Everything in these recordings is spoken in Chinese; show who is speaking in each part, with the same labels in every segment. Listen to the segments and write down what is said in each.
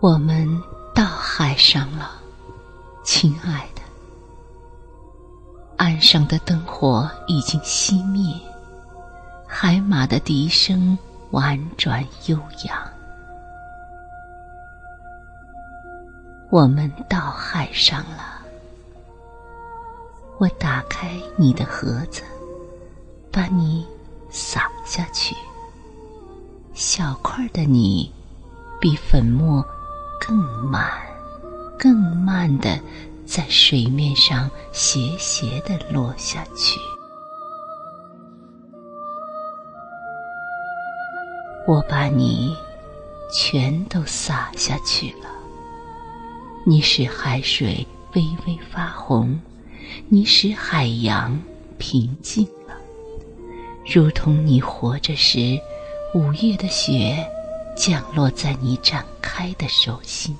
Speaker 1: 我们到海上了，亲爱的。岸上的灯火已经熄灭，海马的笛声婉转悠扬。我们到海上了，我打开你的盒子，把你撒下去。小块的你，比粉末。更慢，更慢的，在水面上斜斜的落下去。我把你全都洒下去了。你使海水微微发红，你使海洋平静了，如同你活着时，五月的雪。降落在你展开的手心，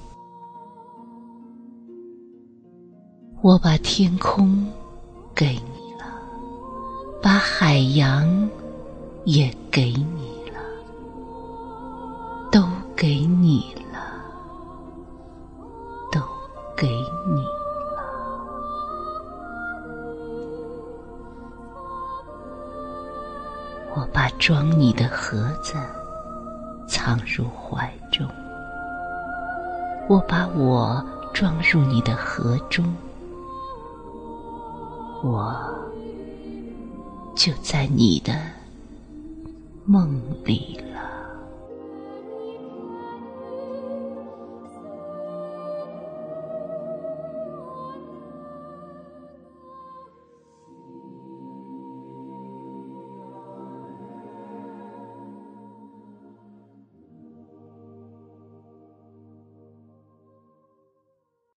Speaker 1: 我把天空给你了，把海洋也给你了，都给你了，都给你了。我把装你的盒子。藏入怀中，我把我装入你的盒中，我就在你的梦里。